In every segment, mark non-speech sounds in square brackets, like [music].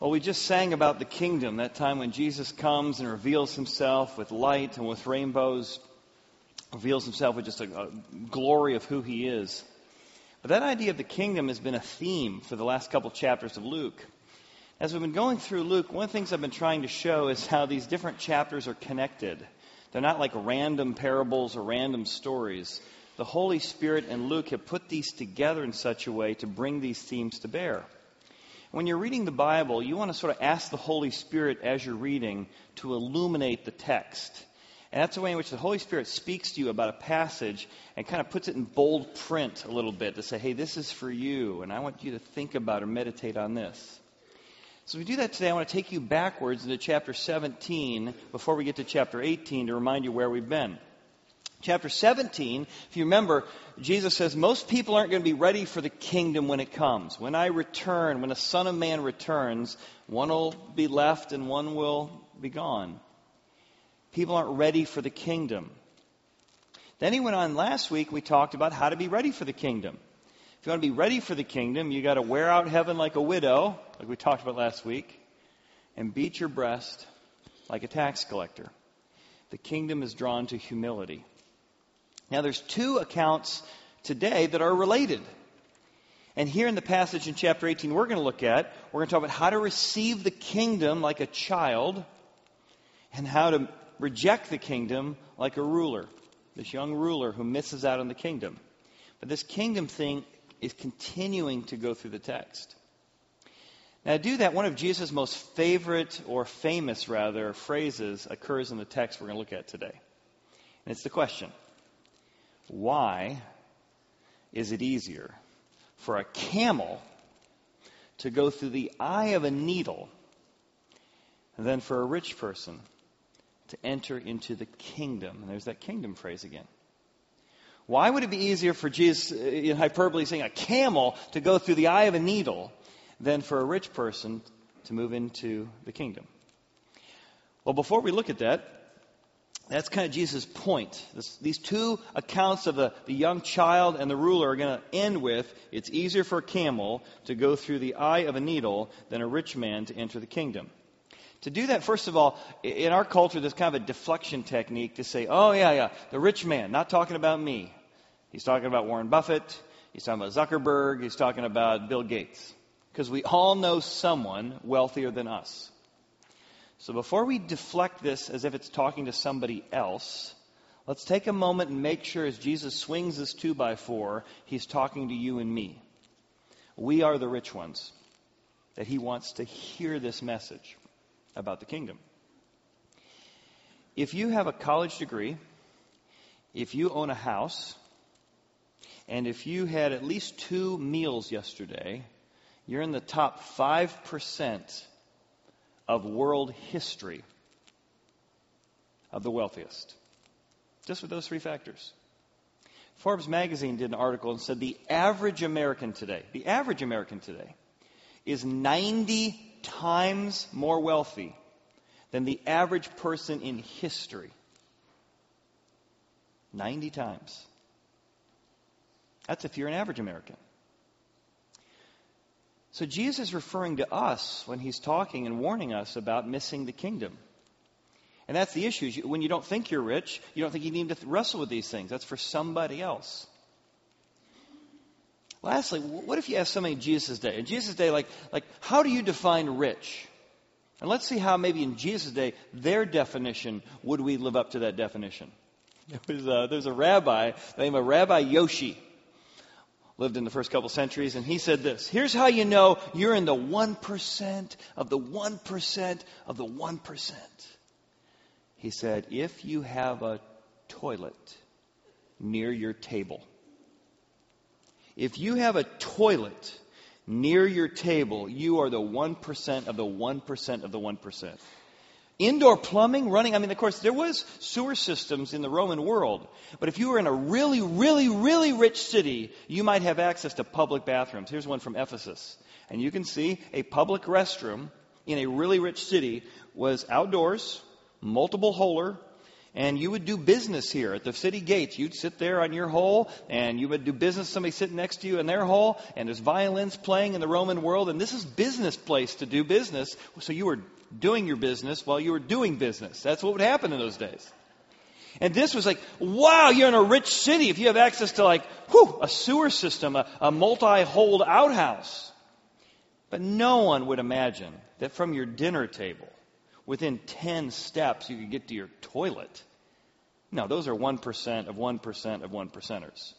Well, we just sang about the kingdom, that time when Jesus comes and reveals himself with light and with rainbows, reveals himself with just a, a glory of who he is. But that idea of the kingdom has been a theme for the last couple chapters of Luke. As we've been going through Luke, one of the things I've been trying to show is how these different chapters are connected. They're not like random parables or random stories. The Holy Spirit and Luke have put these together in such a way to bring these themes to bear. When you're reading the Bible, you want to sort of ask the Holy Spirit as you're reading to illuminate the text. And that's the way in which the Holy Spirit speaks to you about a passage and kind of puts it in bold print a little bit to say, hey, this is for you, and I want you to think about or meditate on this. So we do that today. I want to take you backwards into chapter 17 before we get to chapter 18 to remind you where we've been. Chapter 17, if you remember, Jesus says most people aren't going to be ready for the kingdom when it comes. When I return, when the Son of Man returns, one will be left and one will be gone. People aren't ready for the kingdom. Then he went on last week, we talked about how to be ready for the kingdom. If you want to be ready for the kingdom, you got to wear out heaven like a widow, like we talked about last week, and beat your breast like a tax collector. The kingdom is drawn to humility. Now, there's two accounts today that are related. And here in the passage in chapter 18, we're going to look at, we're going to talk about how to receive the kingdom like a child and how to reject the kingdom like a ruler, this young ruler who misses out on the kingdom. But this kingdom thing is continuing to go through the text. Now, to do that, one of Jesus' most favorite, or famous rather, phrases occurs in the text we're going to look at today. And it's the question Why is it easier for a camel to go through the eye of a needle than for a rich person to enter into the kingdom? And there's that kingdom phrase again. Why would it be easier for Jesus, uh, in hyperbole, saying a camel to go through the eye of a needle than for a rich person to move into the kingdom? Well, before we look at that, that's kind of Jesus' point. This, these two accounts of the, the young child and the ruler are going to end with it's easier for a camel to go through the eye of a needle than a rich man to enter the kingdom. To do that, first of all, in our culture, there's kind of a deflection technique to say, oh, yeah, yeah, the rich man, not talking about me. He's talking about Warren Buffett. He's talking about Zuckerberg. He's talking about Bill Gates. Because we all know someone wealthier than us. So before we deflect this as if it's talking to somebody else, let's take a moment and make sure as Jesus swings this two by four, he's talking to you and me. We are the rich ones. That he wants to hear this message about the kingdom. If you have a college degree, if you own a house, and if you had at least two meals yesterday, you're in the top 5% of world history of the wealthiest. Just with those three factors. Forbes magazine did an article and said the average American today, the average American today, is 90 times more wealthy than the average person in history. 90 times. That's if you're an average American. So Jesus is referring to us when he's talking and warning us about missing the kingdom. And that's the issue. When you don't think you're rich, you don't think you need to wrestle with these things. That's for somebody else. Lastly, what if you ask somebody in Jesus' day? In Jesus' day, like, like, how do you define rich? And let's see how maybe in Jesus' day, their definition, would we live up to that definition? [laughs] There was a, there's a rabbi named Rabbi Yoshi lived in the first couple centuries, and he said this Here's how you know you're in the 1% of the 1% of the 1%. He said, If you have a toilet near your table, if you have a toilet near your table, you are the 1% of the 1% of the 1%. Indoor plumbing running, I mean, of course, there was sewer systems in the Roman world. But if you were in a really, really, really rich city, you might have access to public bathrooms. Here's one from Ephesus. And you can see a public restroom in a really rich city was outdoors, multiple holer, and you would do business here at the city gates. You'd sit there on your hole, and you would do business. Somebody sitting next to you in their hole, and there's violins playing in the Roman world, and this is business place to do business. So you were doing your business while you were doing business. That's what would happen in those days. And this was like, wow, you're in a rich city if you have access to like, whew, a sewer system, a, a multi-holed outhouse. But no one would imagine that from your dinner table, within 10 steps, you could get to your toilet. No, those are 1% of 1% of 1 percenters.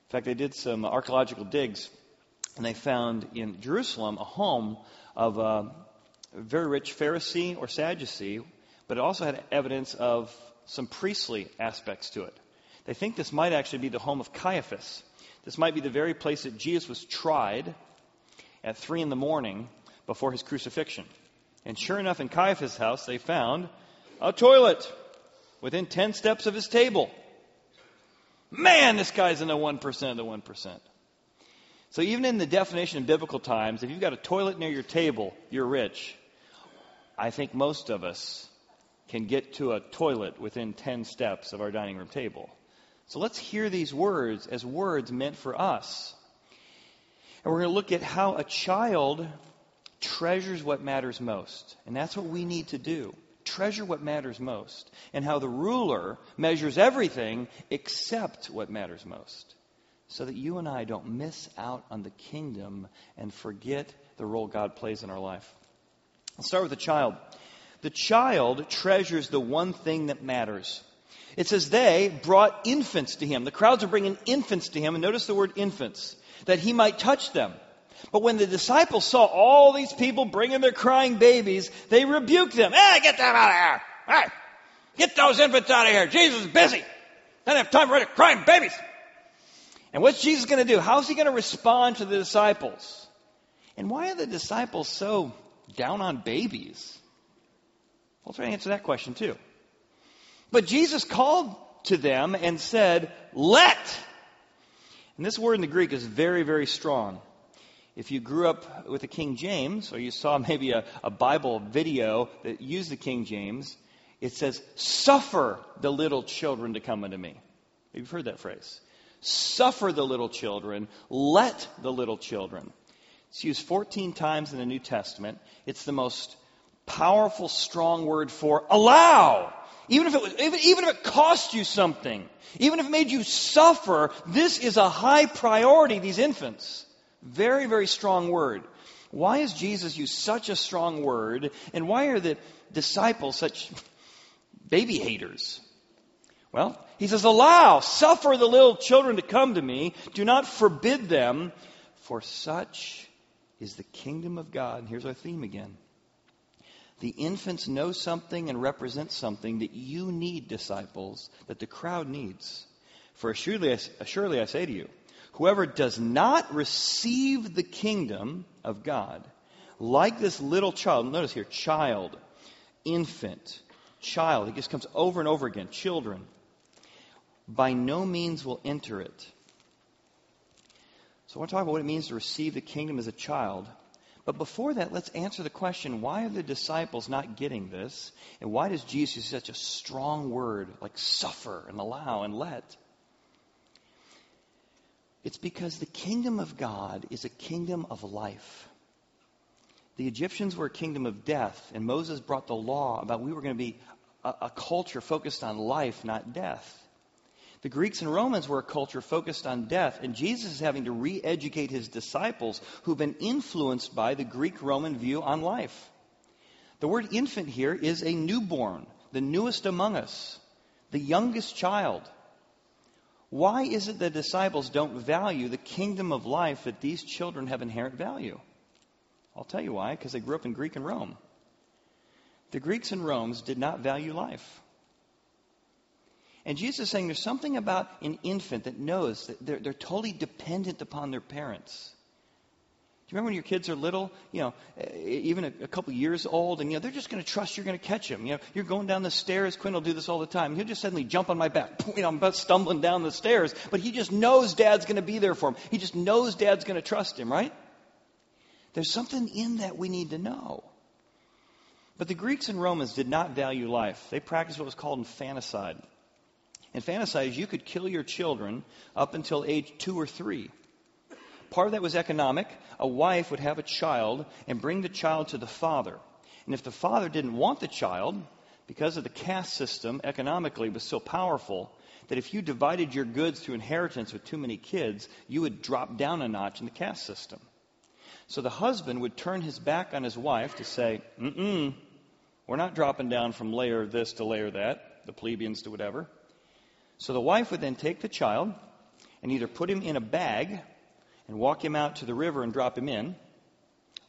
In fact, they did some archaeological digs, and they found in Jerusalem a home of a very rich Pharisee or Sadducee, but it also had evidence of some priestly aspects to it. They think this might actually be the home of Caiaphas. This might be the very place that Jesus was tried at 3 in the morning before his crucifixion. And sure enough, in Caiaphas' house, they found a toilet within 10 steps of his table. Man, this guy's in the 1% of the 1%. So, even in the definition in biblical times, if you've got a toilet near your table, you're rich. I think most of us can get to a toilet within 10 steps of our dining room table. So, let's hear these words as words meant for us. And we're going to look at how a child treasures what matters most. And that's what we need to do. Treasure what matters most. And how the ruler measures everything except what matters most. So that you and I don't miss out on the kingdom and forget the role God plays in our life. Let's start with the child. The child treasures the one thing that matters. It says they brought infants to him. The crowds are bringing infants to him. And notice the word infants, that he might touch them. But when the disciples saw all these people bringing their crying babies, they rebuked them. Hey, get them out of here. Hey, get those infants out of here. Jesus is busy. Doesn't have time for crying babies. And what's Jesus going to do? How's he going to respond to the disciples? And why are the disciples so down on babies? I'll try to answer that question too. But Jesus called to them and said, Let. And this word in the Greek is very, very strong. If you grew up with the King James, or you saw [laughs] maybe a, a Bible video that used the King James, it says, Suffer the little children to come unto me. You've heard that phrase. Suffer the little children, let the little children. It's used 14 times in the New Testament. It's the most powerful, strong word for allow. Even if it was, even, even if it cost you something, even if it made you suffer, this is a high priority, these infants. Very, very strong word. Why has Jesus used such a strong word? And why are the disciples such baby haters? Well, he says, Allow, suffer the little children to come to me. Do not forbid them, for such is the kingdom of God. And here's our theme again. The infants know something and represent something that you need, disciples, that the crowd needs. For assuredly, assuredly I say to you, Whoever does not receive the kingdom of God, like this little child, notice here, child, infant, child, it just comes over and over again, children, by no means will enter it. So I want to talk about what it means to receive the kingdom as a child. But before that, let's answer the question why are the disciples not getting this? And why does Jesus use such a strong word like suffer and allow and let? It's because the kingdom of God is a kingdom of life. The Egyptians were a kingdom of death, and Moses brought the law about we were going to be a, a culture focused on life, not death. The Greeks and Romans were a culture focused on death, and Jesus is having to re educate his disciples who've been influenced by the Greek Roman view on life. The word infant here is a newborn, the newest among us, the youngest child. Why is it the disciples don't value the kingdom of life that these children have inherent value? I'll tell you why, because they grew up in Greek and Rome. The Greeks and Romans did not value life. And Jesus is saying there's something about an infant that knows that they're, they're totally dependent upon their parents. You remember when your kids are little, you know, even a, a couple years old, and you know they're just going to trust you're going to catch them. You know, you're going down the stairs. Quinn will do this all the time. He'll just suddenly jump on my back. [laughs] You know, I'm about stumbling down the stairs, but he just knows Dad's going to be there for him. He just knows Dad's going to trust him, right? There's something in that we need to know. But the Greeks and Romans did not value life. They practiced what was called infanticide. Infanticide is you could kill your children up until age two or three. Part of that was economic. A wife would have a child and bring the child to the father. And if the father didn't want the child, because of the caste system economically was so powerful that if you divided your goods through inheritance with too many kids, you would drop down a notch in the caste system. So the husband would turn his back on his wife to say, mm-mm, we're not dropping down from layer this to layer that, the plebeians to whatever. So the wife would then take the child and either put him in a bag and walk him out to the river and drop him in,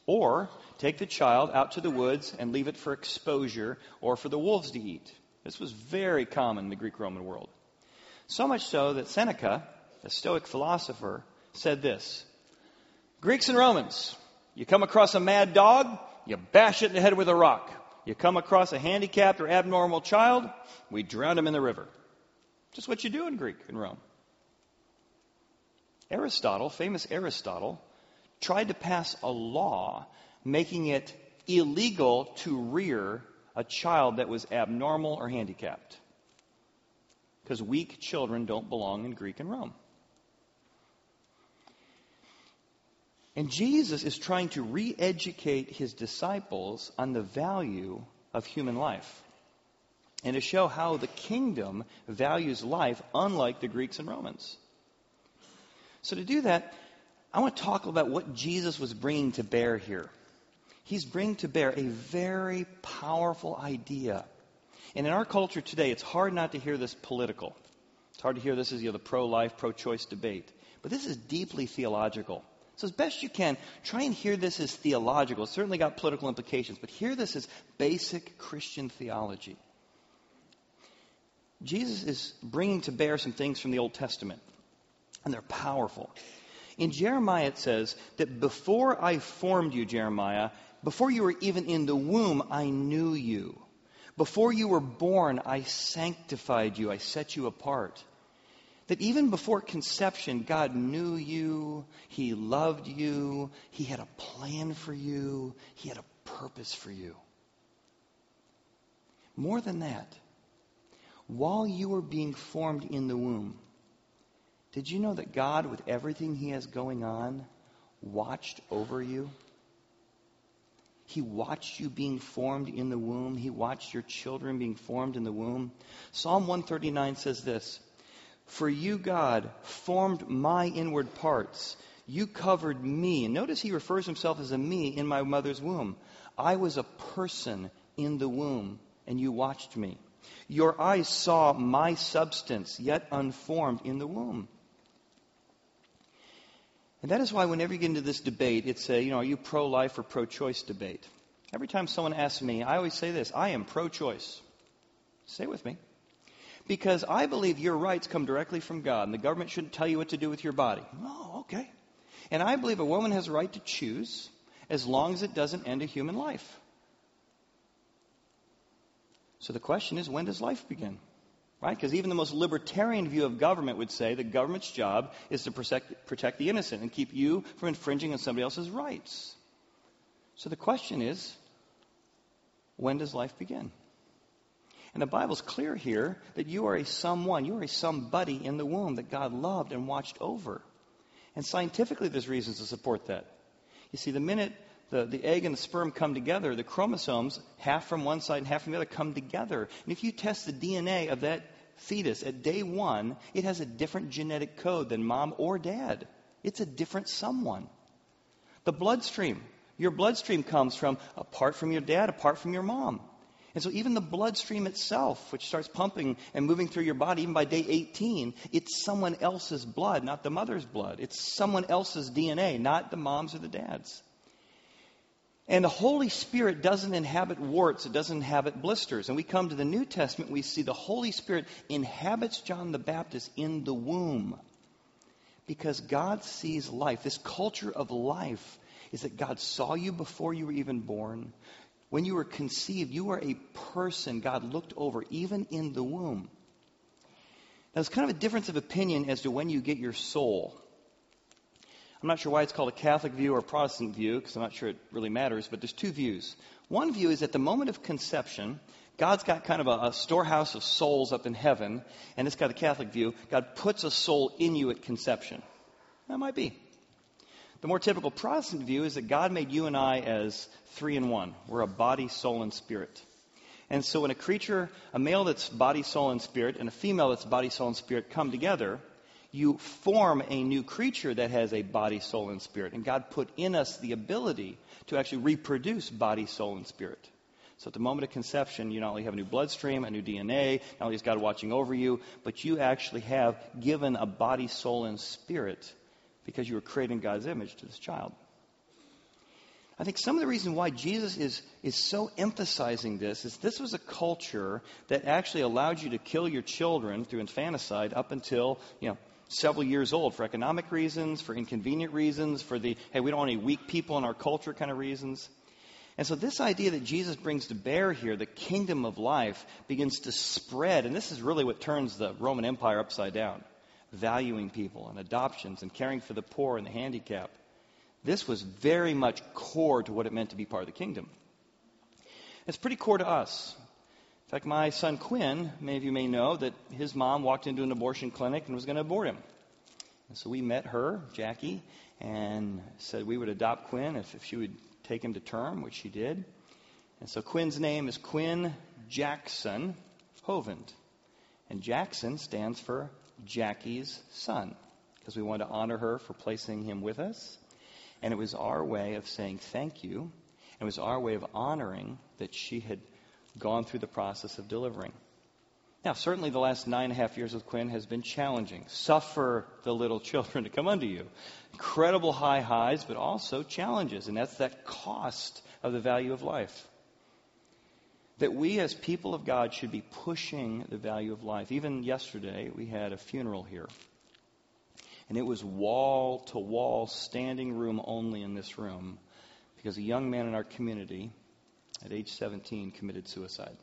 or take the child out to the woods and leave it for exposure or for the wolves to eat. This was very common in the Greek Roman world. So much so that Seneca, a Stoic philosopher, said this Greeks and Romans, you come across a mad dog, you bash it in the head with a rock. You come across a handicapped or abnormal child, we drown him in the river. Just what you do in Greek and Rome. Aristotle, famous Aristotle, tried to pass a law making it illegal to rear a child that was abnormal or handicapped. Because weak children don't belong in Greek and Rome. And Jesus is trying to re educate his disciples on the value of human life and to show how the kingdom values life unlike the Greeks and Romans. So, to do that, I want to talk about what Jesus was bringing to bear here. He's bringing to bear a very powerful idea. And in our culture today, it's hard not to hear this political. It's hard to hear this as you know, the pro life, pro choice debate. But this is deeply theological. So, as best you can, try and hear this as theological. It's certainly got political implications, but hear this as basic Christian theology. Jesus is bringing to bear some things from the Old Testament and they're powerful. In Jeremiah, it says that before I formed you, Jeremiah, before you were even in the womb, I knew you. Before you were born, I sanctified you, I set you apart. That even before conception, God knew you, He loved you, He had a plan for you, He had a purpose for you. More than that, while you were being formed in the womb, did you know that God, with everything He has going on, watched over you? He watched you being formed in the womb. He watched your children being formed in the womb. Psalm 139 says this For you, God, formed my inward parts. You covered me. And notice he refers himself as a me in my mother's womb. I was a person in the womb, and you watched me. Your eyes saw my substance, yet unformed in the womb. And that is why whenever you get into this debate, it's a, you know, are you pro-life or pro-choice debate? Every time someone asks me, I always say this, I am pro-choice. Say with me. Because I believe your rights come directly from God, and the government shouldn't tell you what to do with your body. Oh, okay. And I believe a woman has a right to choose as long as it doesn't end a human life. So the question is, when does life begin? Right? Because even the most libertarian view of government would say the government's job is to protect, protect the innocent and keep you from infringing on somebody else's rights. So the question is, when does life begin? And the Bible's clear here that you are a someone, you are a somebody in the womb that God loved and watched over. And scientifically, there's reasons to support that. You see, the minute the, the egg and the sperm come together, the chromosomes, half from one side and half from the other, come together. And if you test the DNA of that fetus at day one, it has a different genetic code than mom or dad. It's a different someone. The bloodstream, your bloodstream comes from apart from your dad, apart from your mom. And so even the bloodstream itself, which starts pumping and moving through your body even by day 18, it's someone else's blood, not the mother's blood. It's someone else's DNA, not the mom's or the dad's. And the Holy Spirit doesn't inhabit warts, it doesn't inhabit blisters. And we come to the New Testament, we see the Holy Spirit inhabits John the Baptist in the womb. Because God sees life. This culture of life is that God saw you before you were even born. When you were conceived, you were a person God looked over, even in the womb. Now, there's kind of a difference of opinion as to when you get your soul. I'm not sure why it's called a Catholic view or a Protestant view, because I'm not sure it really matters, but there's two views. One view is at the moment of conception, God's got kind of a, a, storehouse of souls up in heaven, and it's got a Catholic view. God puts a soul in you at conception. That might be. The more typical Protestant view is that God made you and I as three in one. We're a body, soul, and spirit. And so when a creature, a male that's body, soul, and spirit, and a female that's body, soul, and spirit come together, you form a new creature that has a body, soul, and spirit. And God put in us the ability to actually reproduce body, soul, and spirit. So at the moment of conception, you not only have a new bloodstream, a new DNA, not only is God watching over you, but you actually have given a body, soul, and spirit because you were creating God's image to this child. I think some of the reason why Jesus is, is so emphasizing this is this was a culture that actually allowed you to kill your children through infanticide up until, you know, several years old for economic reasons, for inconvenient reasons, for the, hey, we don't want any weak people in our culture kind of reasons. And so, this idea that Jesus brings to bear here, the kingdom of life, begins to spread. And this is really what turns the Roman Empire upside down valuing people and adoptions and caring for the poor and the handicapped. This was very much core to what it meant to be part of the kingdom. It's pretty core to us. In fact, my son Quinn, many of you may know that his mom walked into an abortion clinic and was going to abort him. And so we met her, Jackie, and said we would adopt Quinn if, if she would take him to term, which she did. And so Quinn's name is Quinn Jackson Hovind. And Jackson stands for Jackie's son, because we wanted to honor her for placing him with us. And it was our way of saying thank you. It was our way of honoring that she had gone through the process of delivering. Now, certainly the last nine and a half years with Quinn has been challenging. Suffer the little [laughs] children to come unto you. Incredible high highs, but also challenges. And that's that cost of the value of life. That we as people of God should be pushing the value of life. Even yesterday, we had a funeral here. And it was wall to wall, standing room only in this room because a young man in our community at age 17 committed suicide.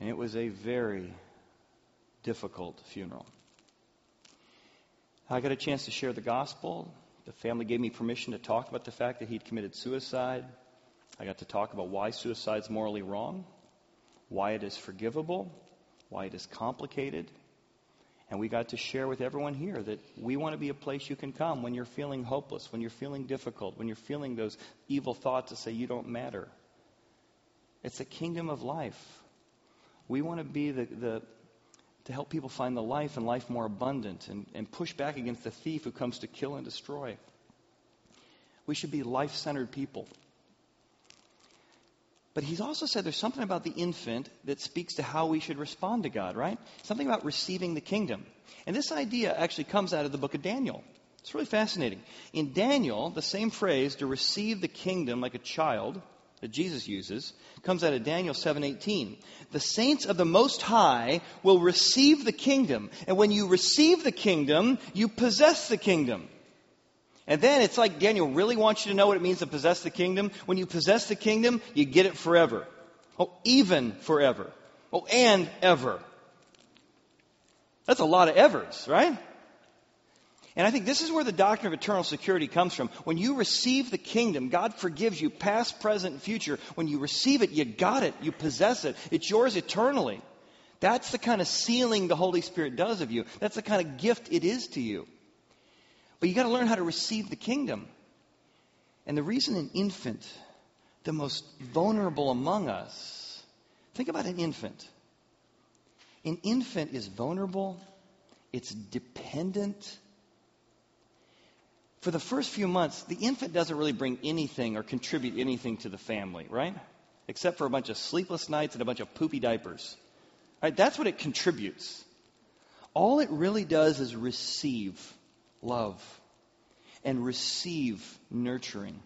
And it was a very difficult funeral. I got a chance to share the gospel. The family gave me permission to talk about the fact that he'd committed suicide. I got to talk about why suicide is morally wrong, why it is forgivable, why it is complicated, and we got to share with everyone here that we want to be a place you can come when you're feeling hopeless, when you're feeling difficult, when you're feeling those evil thoughts that say you don't matter. It's a kingdom of life. We want to be the, the to help people find the life and life more abundant and, and push back against the thief who comes to kill and destroy. We should be life centered people. But he's also said there's something about the infant that speaks to how we should respond to God, right? Something about receiving the kingdom. And this idea actually comes out of the book of Daniel. It's really fascinating. In Daniel, the same phrase, to receive the kingdom like a child, that Jesus uses, comes out of Daniel 7:18. The saints of the most high will receive the kingdom, and when you receive the kingdom, you possess the kingdom. And then it's like Daniel really wants you to know what it means to possess the kingdom. When you possess the kingdom, you get it forever. Oh, even forever. Oh, and ever. That's a lot of evers, right? And I think this is where the doctrine of eternal security comes from. When you receive the kingdom, God forgives you past, present, and future. When you receive it, you got it. You possess it. It's yours eternally. That's the kind of sealing the Holy Spirit does of you. That's the kind of gift it is to you. But you got to learn how to receive the kingdom. And the reason an infant, the most vulnerable among us, think about an infant. An infant is vulnerable, it's dependent. For the first few months, the infant doesn't really bring anything or contribute anything to the family, right? Except for a bunch of sleepless nights and a bunch of poopy diapers. Right? That's what it contributes. All it really does is receive love and receive nurturing.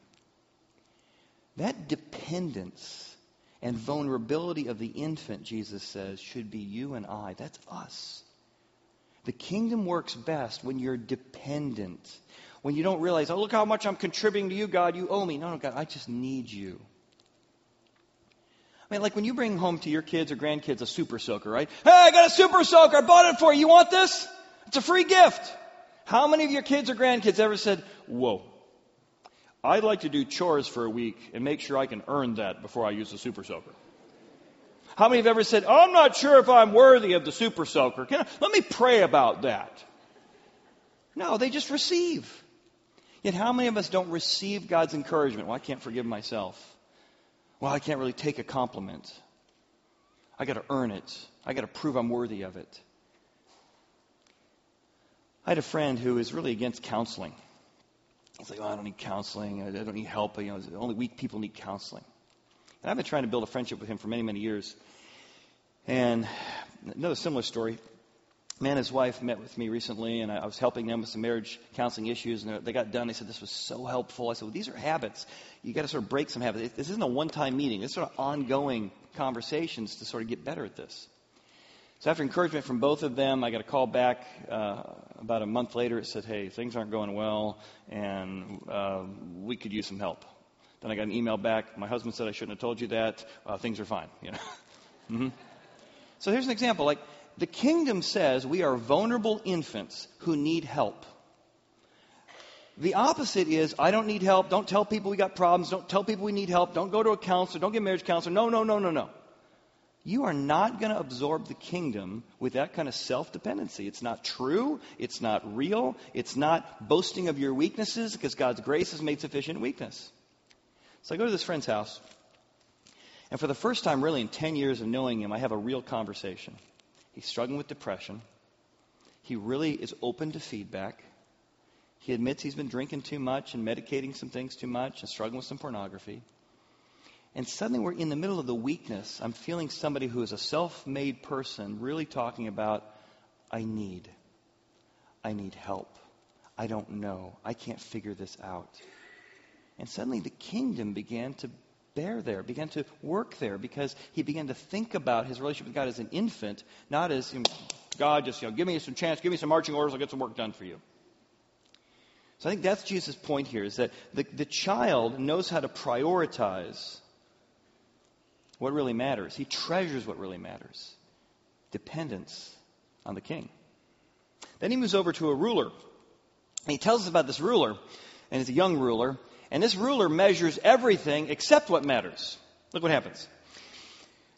That dependence and vulnerability of the infant, Jesus says, should be you and I. That's us. The kingdom works best when you're dependent. When you don't realize, oh, look how much I'm contributing to you, God. You owe me. No, no, God, I just need you. I mean, like when you bring home to your kids or grandkids a super soaker, right? Hey, I got a super soaker. I bought it for you. You want this? It's a free gift. How many of your kids or grandkids ever said, Whoa, I'd like to do chores for a week and make sure I can earn that before I use the super soaker? How many have ever said, oh, I'm not sure if I'm worthy of the super soaker? Can I, let me pray about that. No, they just receive. Yet how many of us don't receive God's encouragement? Well, I can't forgive myself. Well, I can't really take a compliment. I got to earn it. I got to prove I'm worthy of it. I had a friend who is really against counseling. He's like, oh, I don't need counseling. I don't need help. You know, only weak people need counseling. And I've been trying to build a friendship with him for many, many years. And another similar story. Man and his wife met with me recently, and I was helping them with some marriage counseling issues. And they got done. They said this was so helpful. I said, "Well, these are habits. You got to sort of break some habits. This isn't a one-time meeting. This is sort of ongoing conversations to sort of get better at this." So after encouragement from both of them, I got a call back uh, about a month later. It said, "Hey, things aren't going well, and uh, we could use some help." Then I got an email back. My husband said I shouldn't have told you that. Uh, things are fine. You know. [laughs] mm-hmm. So here's an example. Like the kingdom says, we are vulnerable infants who need help. The opposite is, I don't need help. Don't tell people we got problems. Don't tell people we need help. Don't go to a counselor. Don't get marriage counselor. No, no, no, no, no. You are not going to absorb the kingdom with that kind of self dependency. It's not true. It's not real. It's not boasting of your weaknesses because God's grace is made sufficient weakness. So I go to this friend's house, and for the first time, really, in 10 years of knowing him, I have a real conversation. He's struggling with depression. He really is open to feedback. He admits he's been drinking too much and medicating some things too much and struggling with some pornography. And suddenly we're in the middle of the weakness. I'm feeling somebody who is a self made person really talking about, I need. I need help. I don't know. I can't figure this out. And suddenly the kingdom began to bear there, began to work there, because he began to think about his relationship with God as an infant, not as you know, God, just you know, give me some chance, give me some marching orders, I'll get some work done for you. So I think that's Jesus' point here, is that the, the child knows how to prioritize what really matters. He treasures what really matters. Dependence on the king. Then he moves over to a ruler. And he tells us about this ruler, and he's a young ruler, and this ruler measures everything except what matters. Look what happens.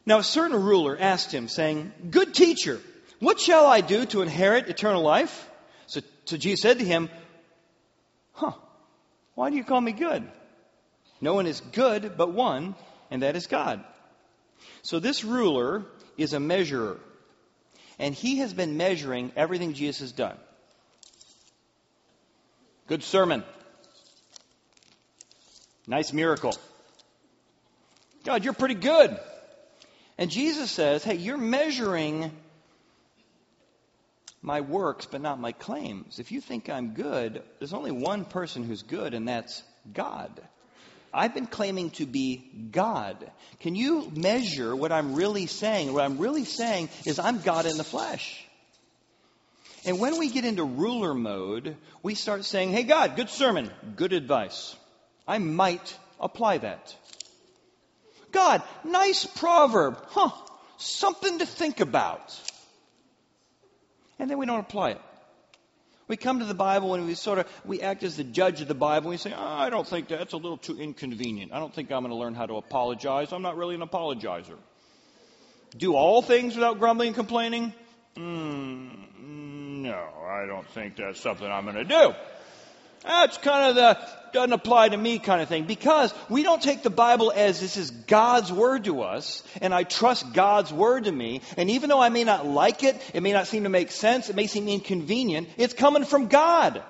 Now, a certain ruler asked him, saying, Good teacher, what shall I do to inherit eternal life? So, so Jesus said to him, Huh, why do you call me good? No one is good but one, and that is God. So this ruler is a measurer. And he has been measuring everything Jesus has done. Good sermon. Nice miracle. God, you're pretty good. And Jesus says, hey, you're measuring my works, but not my claims. If you think I'm good, there's only one person who's good, and that's God. I've been claiming to be God. Can you measure what I'm really saying? What I'm really saying is I'm God in the flesh. And when we get into ruler mode, we start saying, hey, God, good sermon, good advice. I might apply that. God, nice proverb. Huh, something to think about. And then we don't apply it. We come to the Bible and we sort of we act as the judge of the Bible. We say, oh, "I don't think that's a little too inconvenient. I don't think I'm going to learn how to apologize. I'm not really an apologizer." Do all things without grumbling and complaining? Mm, no, I don't think that's something I'm going to do. That's kind of the doesn't apply to me kind of thing because we don't take the Bible as this is God's word to us and I trust God's word to me. And even though I may not like it, it may not seem to make sense, it may seem inconvenient, it's coming from God.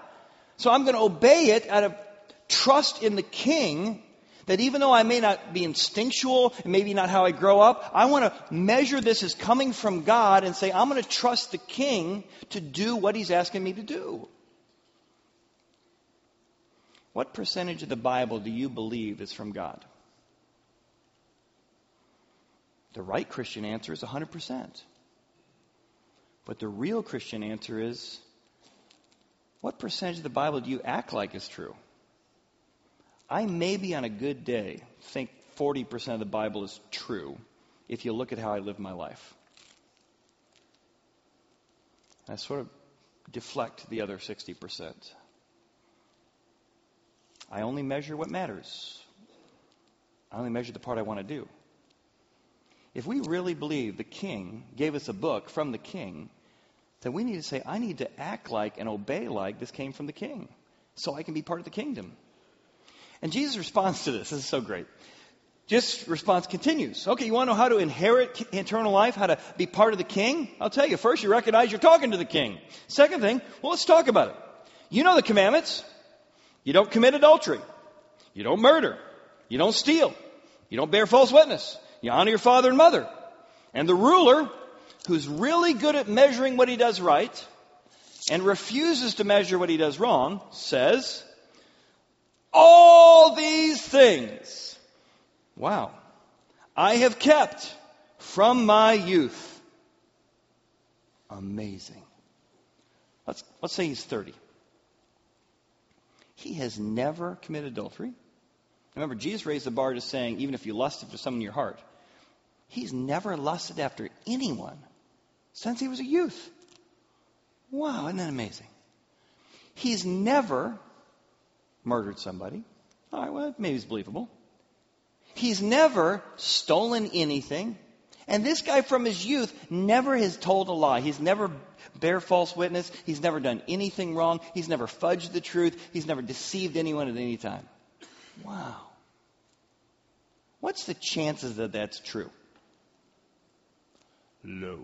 So I'm going to obey it out of trust in the King that even though I may not be instinctual and maybe not how I grow up, I want to measure this as coming from God and say, I'm going to trust the King to do what He's asking me to do. What percentage of the Bible do you believe is from God? The right Christian answer is 100%. But the real Christian answer is what percentage of the Bible do you act like is true? I maybe on a good day think 40% of the Bible is true if you look at how I live my life. I sort of deflect the other 60%. I only measure what matters. I only measure the part I want to do. If we really believe the king gave us a book from the king, then we need to say, I need to act like and obey like this came from the king so I can be part of the kingdom. And Jesus responds to this. This is so great. Just response continues. Okay, you want to know how to inherit eternal life, how to be part of the king? I'll tell you. First, you recognize you're talking to the king. Second thing, well, let's talk about it. You know the commandments. You don't commit adultery. You don't murder. You don't steal. You don't bear false witness. You honor your father and mother. And the ruler, who's really good at measuring what he does right and refuses to measure what he does wrong, says, All these things Wow. I have kept from my youth. Amazing. Let's, let's say he's 30. He has never committed adultery. Remember, Jesus raised the bar to saying, even if you lust after someone in your heart, he's never lusted after anyone since he was a youth. Wow, isn't that amazing? He's never murdered somebody. All right, well, maybe it's believable. He's never stolen anything. And this guy from his youth never has told a lie. He's never bear false witness. He's never done anything wrong. He's never fudged the truth. He's never deceived anyone at any time. Wow. What's the chances that that's true? Low.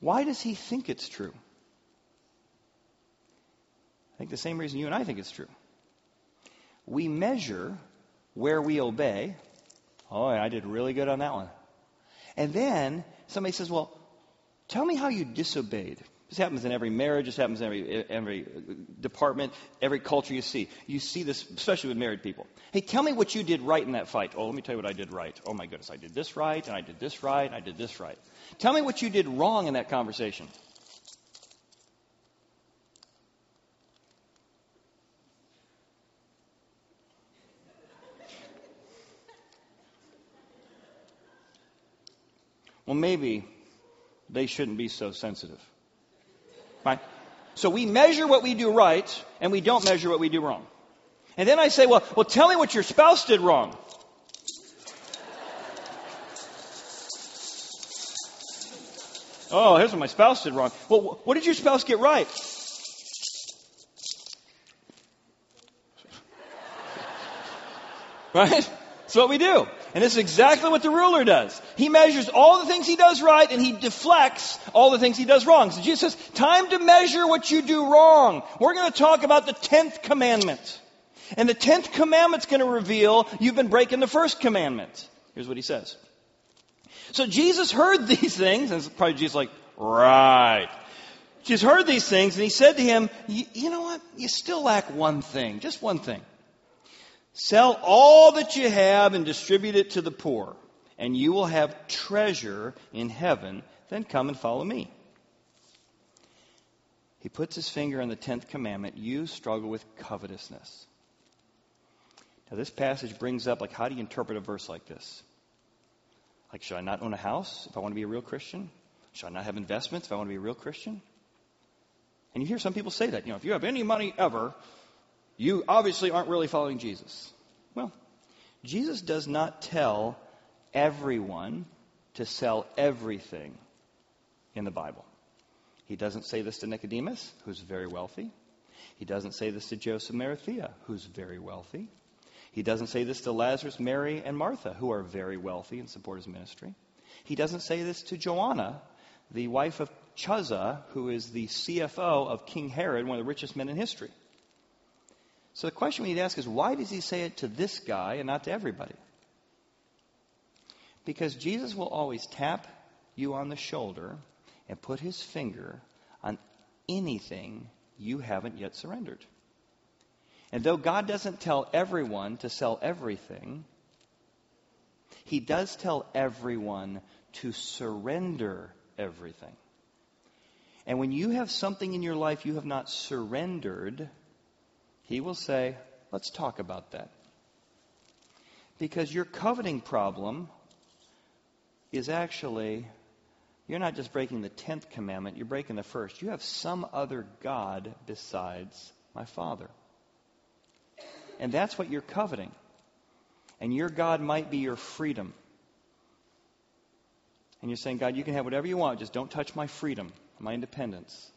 Why does he think it's true? I think the same reason you and I think it's true we measure where we obey. Oh, I did really good on that one. And then somebody says, Well, tell me how you disobeyed. This happens in every marriage, this happens in every, every department, every culture you see. You see this, especially with married people. Hey, tell me what you did right in that fight. Oh, let me tell you what I did right. Oh, my goodness, I did this right, and I did this right, and I did this right. Tell me what you did wrong in that conversation. well, maybe they shouldn't be so sensitive. Right? So we measure what we do right, and we don't measure what we do wrong. And then I say, well, well, tell me what your spouse did wrong. Oh, here's what my spouse did wrong. Well, what did your spouse get right? [laughs] Right? That's what we do. And this is exactly what the ruler does. He measures all the things he does right and he deflects all the things he does wrong. So Jesus says, time to measure what you do wrong. We're going to talk about the 10th commandment. And the 10th commandment's going to reveal you've been breaking the first commandment. Here's what he says. So Jesus heard [laughs] these things, and probably Jesus like, right. Jesus heard these things, and he said to him, you know what? You still lack one thing, just one thing. Sell all that you have and distribute it to the poor, and you will have treasure in heaven. Then come and follow me. He puts his finger on the 10th commandment you struggle with covetousness. Now, this passage brings up, like, how do you interpret a verse like this? Like, should I not own a house if I want to be a real Christian? Should I not have investments if I want to be a real Christian? And you hear some people say that. You know, if you have any money ever, you obviously aren't really following Jesus. Well, Jesus does not tell everyone to sell everything in the Bible. He doesn't say this to Nicodemus, who's very wealthy. He doesn't say this to Joseph Arimathea, who's very wealthy. He doesn't say this to Lazarus, Mary, and Martha, who are very wealthy and support his ministry. He doesn't say this to Joanna, the wife of Chuza, who is the CFO of King Herod, one of the richest men in history. So the question we need to ask is why does he say it to this guy and not to everybody? Because Jesus will always tap you on the shoulder and put his finger on anything you haven't yet surrendered. And though God doesn't tell everyone to sell everything, he does tell everyone to surrender everything. And when you have something in your life you have not surrendered, he will say, let's talk about that. Because your coveting problem is actually you're not just breaking the tenth commandment, you're breaking the first. You have some other God besides my Father. And that's what you're coveting. And your God might be your freedom. And you're saying, God, you can have whatever you want, just don't touch my freedom, my independence.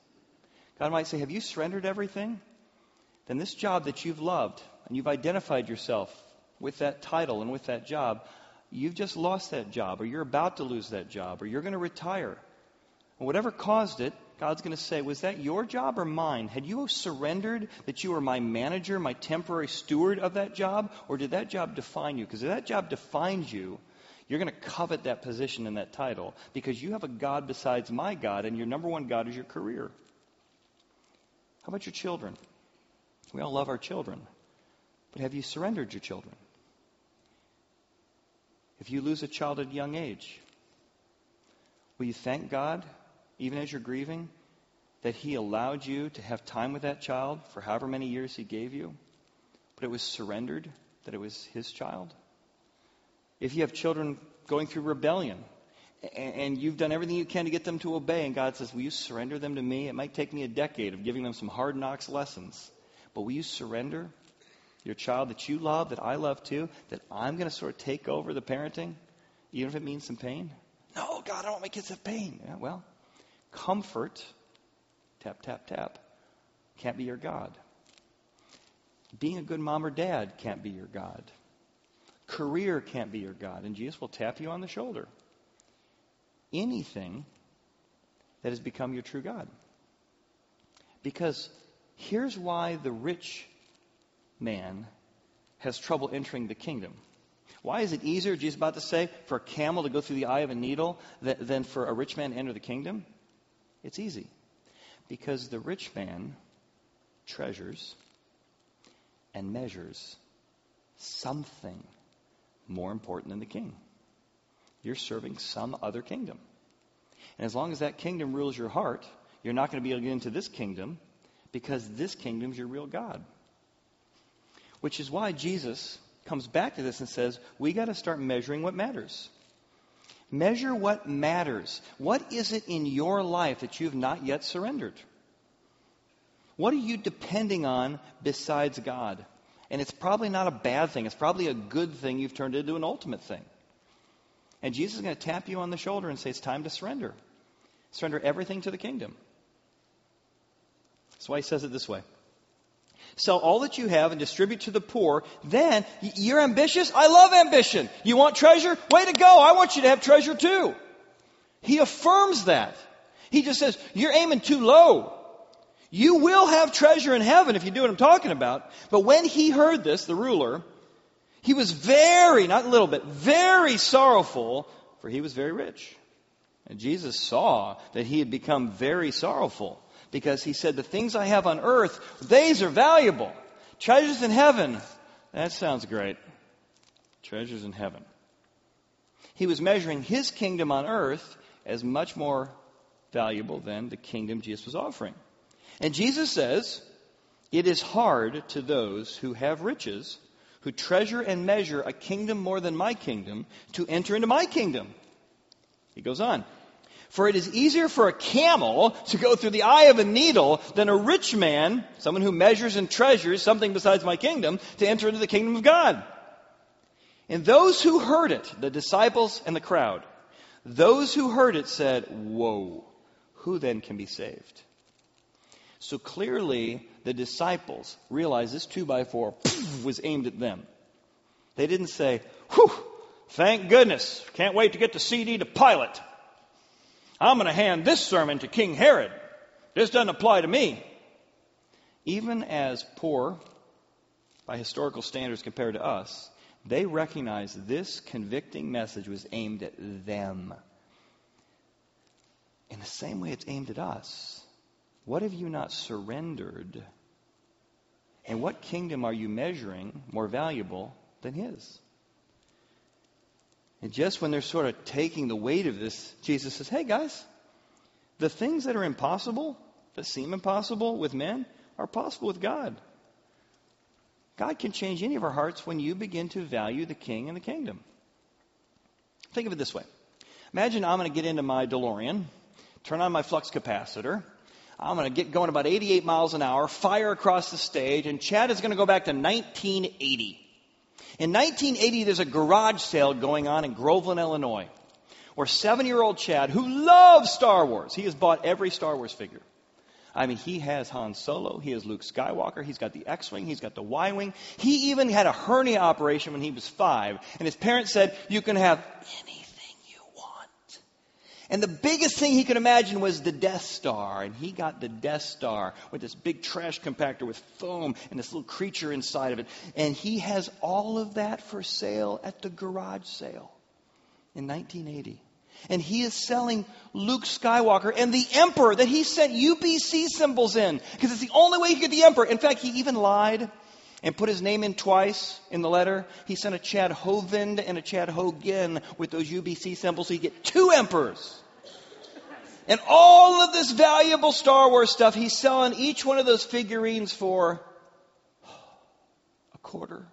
God might say, Have you surrendered everything? Then this job that you've loved and you've identified yourself with that title and with that job, you've just lost that job, or you're about to lose that job, or you're going to retire. And whatever caused it, God's going to say, Was that your job or mine? Had you surrendered that you were my manager, my temporary steward of that job, or did that job define you? Because if that job defines you, you're going to covet that position and that title because you have a God besides my God, and your number one God is your career. How about your children? We all love our children. But have you surrendered your children? If you lose a child at a young age, will you thank God, even as you're grieving, that He allowed you to have time with that child for however many years He gave you, but it was surrendered that it was His child? If you have children going through rebellion, and you've done everything you can to get them to obey, and God says, Will you surrender them to me? It might take me a decade of giving them some hard knocks lessons, but will you surrender your child that you love, that I love too, that I'm going to sort of take over the parenting, even if it means some pain? No, God, I don't want my kids to have pain. Yeah, well, comfort, tap, tap, tap, can't be your God. Being a good mom or dad can't be your God. Career can't be your God. And Jesus will tap you on the shoulder. Anything that has become your true God. Because here's why the rich man has trouble entering the kingdom. Why is it easier, Jesus about to say, for a camel to go through the eye of a needle than for a rich man to enter the kingdom? It's easy. Because the rich man treasures and measures something more important than the king. You're serving some other kingdom. And as long as that kingdom rules your heart, you're not going to be able to get into this kingdom because this kingdom is your real God. Which is why Jesus comes back to this and says, we got to start measuring what matters. Measure what matters. What is it in your life that you've not yet surrendered? What are you depending on besides God? And it's probably not a bad thing. It's probably a good thing you've turned into an ultimate thing. And Jesus is going to tap you on the shoulder and say, It's time to surrender. Surrender everything to the kingdom. That's why he says it this way Sell all that you have and distribute to the poor. Then, you're ambitious? I love ambition. You want treasure? Way to go. I want you to have treasure too. He affirms that. He just says, You're aiming too low. You will have treasure in heaven if you do what I'm talking about. But when he heard this, the ruler, he was very, not a little bit, very sorrowful, for he was very rich. And Jesus saw that he had become very sorrowful because he said, The things I have on earth, these are valuable. Treasures in heaven, that sounds great. Treasures in heaven. He was measuring his kingdom on earth as much more valuable than the kingdom Jesus was offering. And Jesus says, It is hard to those who have riches, who treasure and measure a kingdom more than my kingdom, to enter into my kingdom. He goes on. For it is easier for a camel to go through the eye of a needle than a rich man, someone who measures and treasures something besides my kingdom, to enter into the kingdom of God. And those who heard it, the disciples and the crowd, those who heard it said, Whoa, who then can be saved? So clearly, the disciples realized this 2 by 4 was aimed at them. They didn't say, Whew, thank goodness, can't wait to get the CD to Pilate. I'm going to hand this sermon to King Herod. This doesn't apply to me. Even as poor, by historical standards compared to us, they recognized this convicting message was aimed at them. In the same way it's aimed at us. What have you not surrendered? And what kingdom are you measuring more valuable than his? And just when they're sort of taking the weight of this, Jesus says, Hey guys, the things that are impossible, that seem impossible with men, are possible with God. God can change any of our hearts when you begin to value the king and the kingdom. Think of it this way Imagine I'm going to get into my DeLorean, turn on my flux capacitor. I'm going to get going about 88 miles an hour, fire across the stage, and Chad is going to go back to 1980. In 1980, there's a garage sale going on in Groveland, Illinois, where seven year old Chad, who loves Star Wars, he has bought every Star Wars figure. I mean, he has Han Solo, he has Luke Skywalker, he's got the X Wing, he's got the Y Wing. He even had a hernia operation when he was five, and his parents said, You can have. And the biggest thing he could imagine was the Death Star, and he got the Death Star with this big trash compactor with foam and this little creature inside of it. And he has all of that for sale at the garage sale in 1980 and he is selling Luke Skywalker and the Emperor that he sent UPC symbols in because it's the only way he could get the Emperor. In fact, he even lied and put his name in twice in the letter. He sent a Chad Hovind and a Chad Hogan with those UPC symbols so he get two emperors. And all of this valuable Star Wars stuff, he's selling each one of those figurines for a quarter.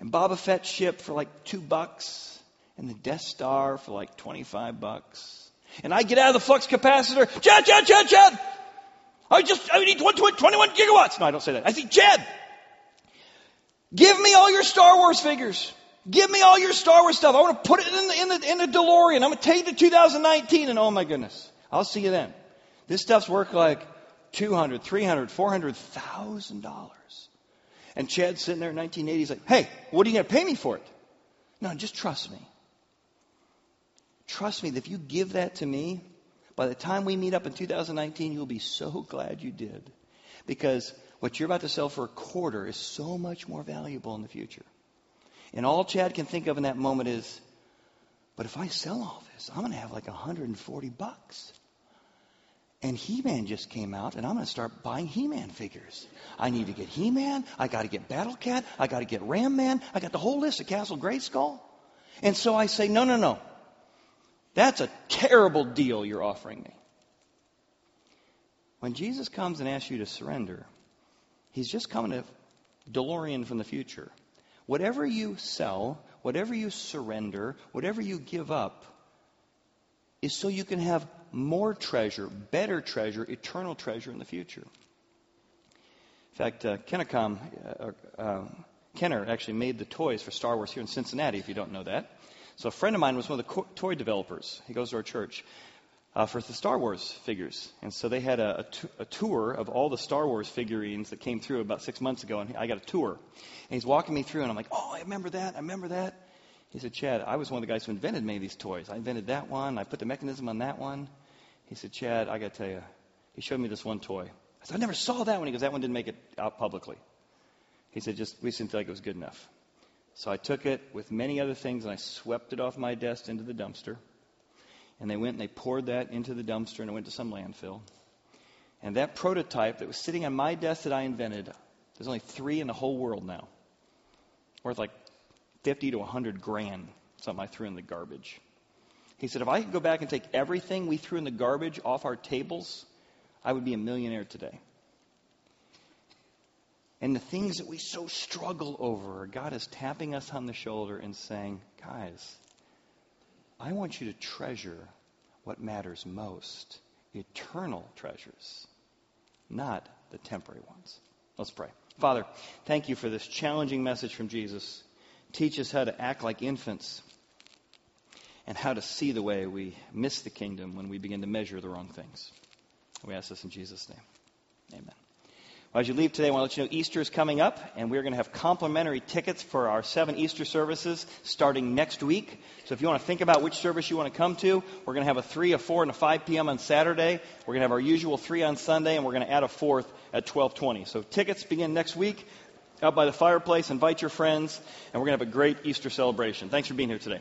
And Boba Fett ship for like two bucks and the Death Star for like 25 bucks. And I get out of the flux capacitor, Chad, Chad, Chad, Chad! I just, I need 21 gigawatts. No, I don't say that. I say, Chad, give me all your Star Wars figures. Give me all your Star Wars stuff. I want to put it in the, in the, in the DeLorean. I'm going to take it to 2019 and oh my goodness. I'll see you then. This stuff's worth like 200, 300, 400,000 dollars. And Chad's sitting there in 1980. He's like, hey, what are you going to pay me for it? No, just trust me. Trust me that if you give that to me, by the time we meet up in 2019, you'll be so glad you did. Because what you're about to sell for a quarter is so much more valuable in the future. And all Chad can think of in that moment is, but if I sell all this, I'm going to have like 140 bucks. And He-Man just came out, and I'm going to start buying He-Man figures. I need to get He-Man. I got to get Battle Cat. I got to get Ram Man. I got the whole list of Castle Grayskull. And so I say, no, no, no. That's a terrible deal you're offering me. When Jesus comes and asks you to surrender, he's just coming to DeLorean from the future. Whatever you sell, whatever you surrender, whatever you give up, is so you can have more treasure, better treasure, eternal treasure in the future. In fact, uh, Kennicom, uh, uh, Kenner actually made the toys for Star Wars here in Cincinnati, if you don't know that. So a friend of mine was one of the toy developers. He goes to our church uh, for the Star Wars figures. And so they had a, a, t- a tour of all the Star Wars figurines that came through about six months ago. And I got a tour. And he's walking me through, and I'm like, oh, I remember that. I remember that. He said, Chad, I was one of the guys who invented many of these toys. I invented that one. I put the mechanism on that one. He said, Chad, I got to tell you, he showed me this one toy. I said, I never saw that one. He goes, that one didn't make it out publicly. He said, just, we didn't feel like it was good enough. So I took it with many other things and I swept it off my desk into the dumpster. And they went and they poured that into the dumpster and it went to some landfill. And that prototype that was sitting on my desk that I invented, there's only three in the whole world now. Worth like 50 to 100 grand, something I threw in the garbage. He said, if I could go back and take everything we threw in the garbage off our tables, I would be a millionaire today. And the things that we so struggle over, God is tapping us on the shoulder and saying, guys, I want you to treasure what matters most eternal treasures, not the temporary ones. Let's pray. Father, thank you for this challenging message from Jesus. Teach us how to act like infants and how to see the way we miss the kingdom when we begin to measure the wrong things. We ask this in Jesus' name. Amen. As you leave today, I want to let you know Easter is coming up, and we're going to have complimentary tickets for our seven Easter services starting next week. So if you want to think about which service you want to come to, we're going to have a 3, a 4, and a 5 p.m. on Saturday. We're going to have our usual 3 on Sunday, and we're going to add a fourth at 1220. So tickets begin next week out by the fireplace. Invite your friends, and we're going to have a great Easter celebration. Thanks for being here today.